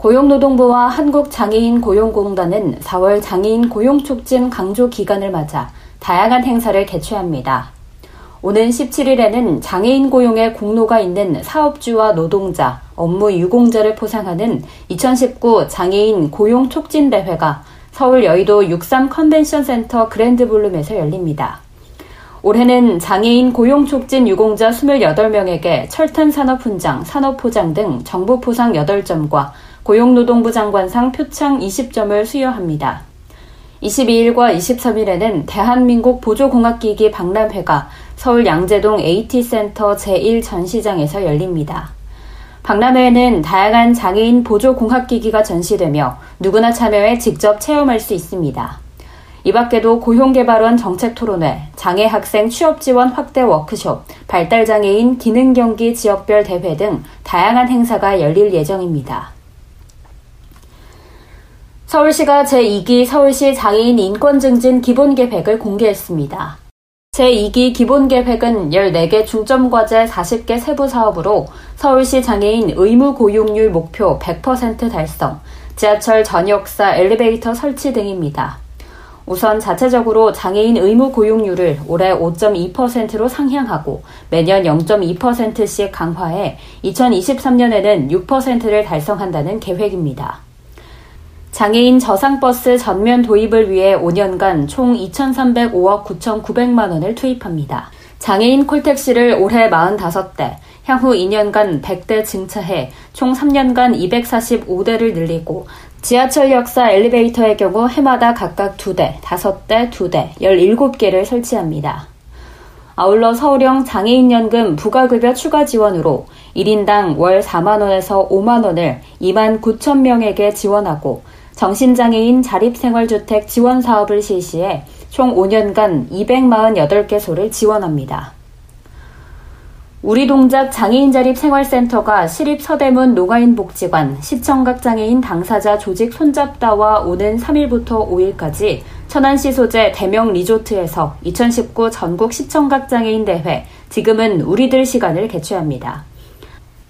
고용노동부와 한국장애인 고용공단은 4월 장애인 고용촉진 강조 기간을 맞아 다양한 행사를 개최합니다. 오는 17일에는 장애인 고용에 공로가 있는 사업주와 노동자, 업무 유공자를 포상하는 2019 장애인 고용 촉진 대회가 서울 여의도 63 컨벤션 센터 그랜드 볼룸에서 열립니다. 올해는 장애인 고용 촉진 유공자 28명에게 철탑 산업 훈장, 산업 포장 등 정부포상 8점과 고용노동부 장관상 표창 20점을 수여합니다. 22일과 23일에는 대한민국 보조공학기기 박람회가 서울 양재동 AT센터 제1전시장에서 열립니다. 박람회에는 다양한 장애인 보조공학기기가 전시되며 누구나 참여해 직접 체험할 수 있습니다. 이 밖에도 고용개발원 정책토론회, 장애학생 취업지원 확대 워크숍, 발달장애인 기능경기 지역별 대회 등 다양한 행사가 열릴 예정입니다. 서울시가 제2기 서울시 장애인 인권증진 기본계획을 공개했습니다. 제2기 기본계획은 14개 중점과제 40개 세부 사업으로 서울시 장애인 의무 고용률 목표 100% 달성, 지하철 전역사 엘리베이터 설치 등입니다. 우선 자체적으로 장애인 의무 고용률을 올해 5.2%로 상향하고 매년 0.2%씩 강화해 2023년에는 6%를 달성한다는 계획입니다. 장애인 저상버스 전면 도입을 위해 5년간 총 2,305억 9,900만 원을 투입합니다. 장애인 콜택시를 올해 45대, 향후 2년간 100대 증차해 총 3년간 245대를 늘리고 지하철 역사 엘리베이터의 경우 해마다 각각 2대, 5대, 2대, 17개를 설치합니다. 아울러 서울형 장애인연금 부가급여 추가 지원으로 1인당 월 4만원에서 5만원을 2만 9천 명에게 지원하고 정신장애인 자립생활주택 지원 사업을 실시해 총 5년간 248개소를 지원합니다. 우리 동작 장애인 자립 생활센터가 시립 서대문 농아인 복지관 시청각 장애인 당사자 조직 손잡다와 오는 3일부터 5일까지 천안시 소재 대명 리조트에서 2019 전국 시청각 장애인 대회 지금은 우리들 시간을 개최합니다.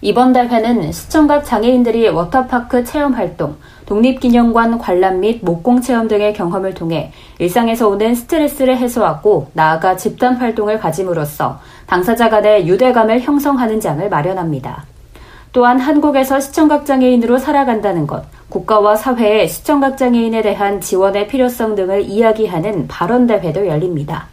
이번 대회는 시청각 장애인들이 워터파크 체험 활동, 독립기념관 관람 및 목공 체험 등의 경험을 통해 일상에서 오는 스트레스를 해소하고 나아가 집단 활동을 가짐으로써 당사자 간의 유대감을 형성하는 장을 마련합니다. 또한 한국에서 시청각 장애인으로 살아간다는 것, 국가와 사회의 시청각 장애인에 대한 지원의 필요성 등을 이야기하는 발언 대회도 열립니다.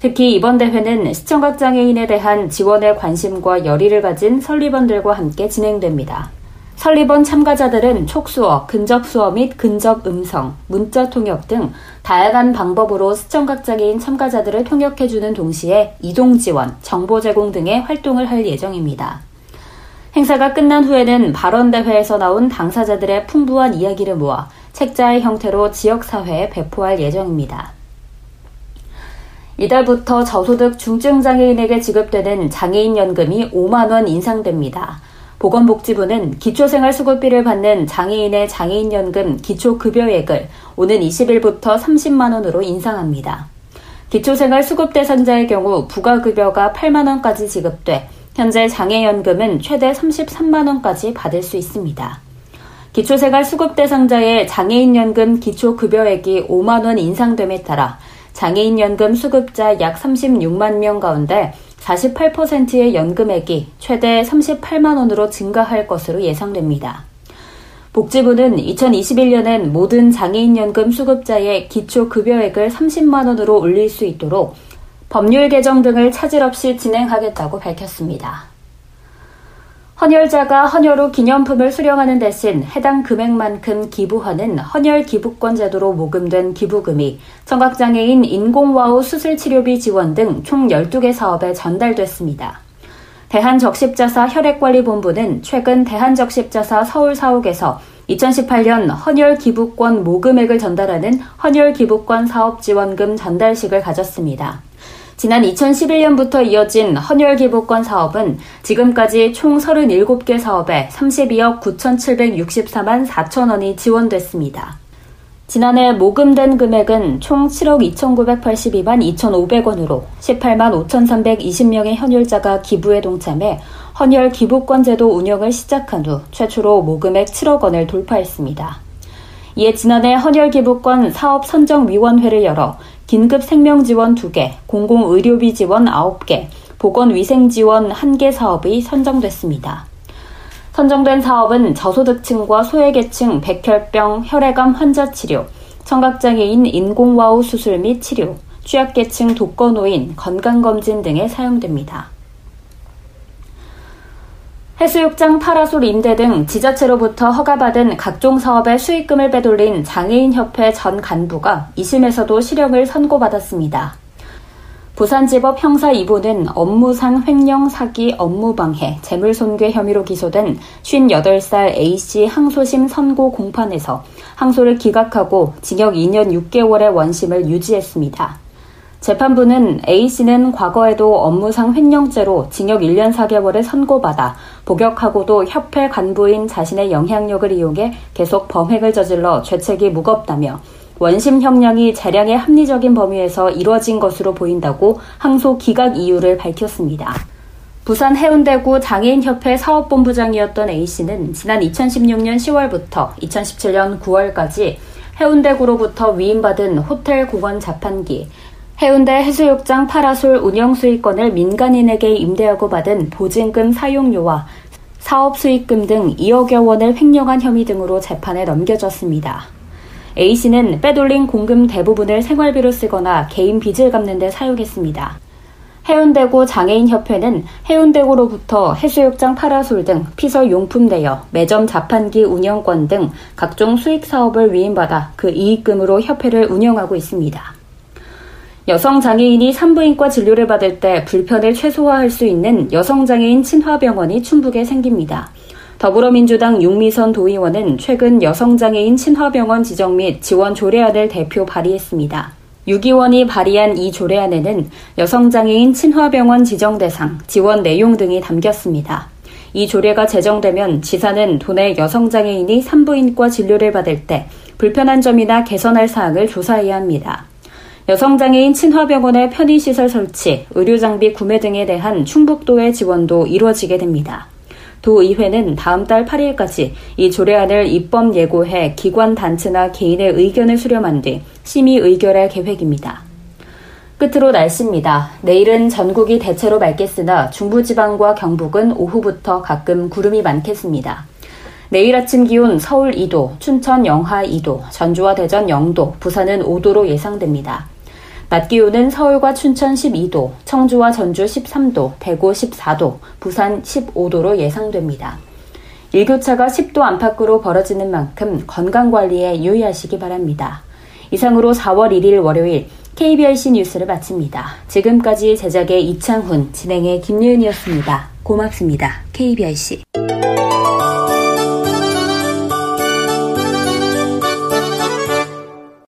특히 이번 대회는 시청각 장애인에 대한 지원에 관심과 열의를 가진 설립원들과 함께 진행됩니다. 설립원 참가자들은 촉수어, 근접수어 및 근접 음성, 문자 통역 등 다양한 방법으로 시청각 장애인 참가자들을 통역해주는 동시에 이동 지원, 정보 제공 등의 활동을 할 예정입니다. 행사가 끝난 후에는 발언대회에서 나온 당사자들의 풍부한 이야기를 모아 책자의 형태로 지역사회에 배포할 예정입니다. 이달부터 저소득 중증 장애인에게 지급되는 장애인 연금이 5만 원 인상됩니다. 보건복지부는 기초생활수급비를 받는 장애인의 장애인연금 기초급여액을 오는 20일부터 30만 원으로 인상합니다. 기초생활수급 대상자의 경우 부가급여가 8만 원까지 지급돼 현재 장애연금은 최대 33만 원까지 받을 수 있습니다. 기초생활수급 대상자의 장애인연금 기초급여액이 5만 원 인상됨에 따라 장애인연금 수급자 약 36만 명 가운데 48%의 연금액이 최대 38만 원으로 증가할 것으로 예상됩니다. 복지부는 2021년엔 모든 장애인연금 수급자의 기초급여액을 30만 원으로 올릴 수 있도록 법률 개정 등을 차질 없이 진행하겠다고 밝혔습니다. 헌혈자가 헌혈 후 기념품을 수령하는 대신 해당 금액만큼 기부하는 헌혈 기부권 제도로 모금된 기부금이 청각장애인 인공와우 수술치료비 지원 등 총 12개 사업에 전달됐습니다. 대한적십자사 혈액관리본부는 최근 대한적십자사 서울 사옥에서 2018년 헌혈 기부권 모금액을 전달하는 헌혈 기부권 사업 지원금 전달식을 가졌습니다. 지난 2011년부터 이어진 헌혈 기부권 사업은 지금까지 총 37개 사업에 32억 9,764만 4천 원이 지원됐습니다. 지난해 모금된 금액은 총 7억 2,982만 2,500원으로 18만 5,320명의 헌혈자가 기부에 동참해 헌혈 기부권 제도 운영을 시작한 후 최초로 모금액 7억 원을 돌파했습니다. 이에 지난해 헌혈 기부권 사업 선정위원회를 열어 긴급 생명 지원 2개, 공공 의료비 지원 9개, 보건 위생 지원 1개 사업이 선정됐습니다. 선정된 사업은 저소득층과 소외계층 백혈병, 혈액암 환자 치료, 청각장애인 인공와우 수술 및 치료, 취약계층 독거노인 건강검진 등에 사용됩니다. 해수욕장 파라솔 임대 등 지자체로부터 허가받은 각종 사업의 수익금을 빼돌린 장애인협회 전 간부가 2심에서도 실형을 선고받았습니다. 부산지법 형사 2부는 업무상 횡령 사기 업무방해 재물손괴 혐의로 기소된 58살 A씨 항소심 선고 공판에서 항소를 기각하고 징역 2년 6개월의 원심을 유지했습니다. 재판부는 A씨는 과거에도 업무상 횡령죄로 징역 1년 4개월을 선고받아 복역하고도 협회 간부인 자신의 영향력을 이용해 계속 범행을 저질러 죄책이 무겁다며 원심 형량이 재량의 합리적인 범위에서 이뤄진 것으로 보인다고 항소 기각 이유를 밝혔습니다. 부산 해운대구 장애인협회 사업본부장이었던 A씨는 지난 2016년 10월부터 2017년 9월까지 해운대구로부터 위임받은 호텔 공원 자판기, 해운대 해수욕장 파라솔 운영 수익권을 민간인에게 임대하고 받은 보증금 사용료와 사업 수익금 등 2억여 원을 횡령한 혐의 등으로 재판에 넘겨졌습니다. A씨는 빼돌린 공금 대부분을 생활비로 쓰거나 개인 빚을 갚는 데 사용했습니다. 해운대구 장애인협회는 해운대구로부터 해수욕장 파라솔 등 피서 용품 대여, 매점 자판기 운영권 등 각종 수익 사업을 위임받아 그 이익금으로 협회를 운영하고 있습니다. 여성 장애인이 산부인과 진료를 받을 때 불편을 최소화할 수 있는 여성 장애인 친화병원이 충북에 생깁니다. 더불어민주당 윤미선 도의원은 최근 여성장애인 친화병원 지정 및 지원 조례안을 대표 발의했습니다. 유기원이 발의한 이 조례안에는 여성장애인 친화병원 지정 대상, 지원 내용 등이 담겼습니다. 이 조례가 제정되면 지사는 도내 여성장애인이 산부인과 진료를 받을 때 불편한 점이나 개선할 사항을 조사해야 합니다. 여성장애인 친화병원의 편의시설 설치, 의료장비 구매 등에 대한 충북도의 지원도 이루어지게 됩니다. 도의회는 다음 달 8일까지 이 조례안을 입법 예고해 기관 단체나 개인의 의견을 수렴한 뒤 심의 의결할 계획입니다. 끝으로 날씨입니다. 내일은 전국이 대체로 맑겠으나 중부지방과 경북은 오후부터 가끔 구름이 많겠습니다. 내일 아침 기온 서울 2도, 춘천 영하 2도, 전주와 대전 0도, 부산은 5도로 예상됩니다. 낮 기온은 서울과 춘천 12도, 청주와 전주 13도, 대구 14도, 부산 15도로 예상됩니다. 일교차가 10도 안팎으로 벌어지는 만큼 건강관리에 유의하시기 바랍니다. 이상으로 4월 1일 월요일 KBRC 뉴스를 마칩니다. 지금까지 제작의 이창훈, 진행의 김예은이었습니다. 고맙습니다. KBRC.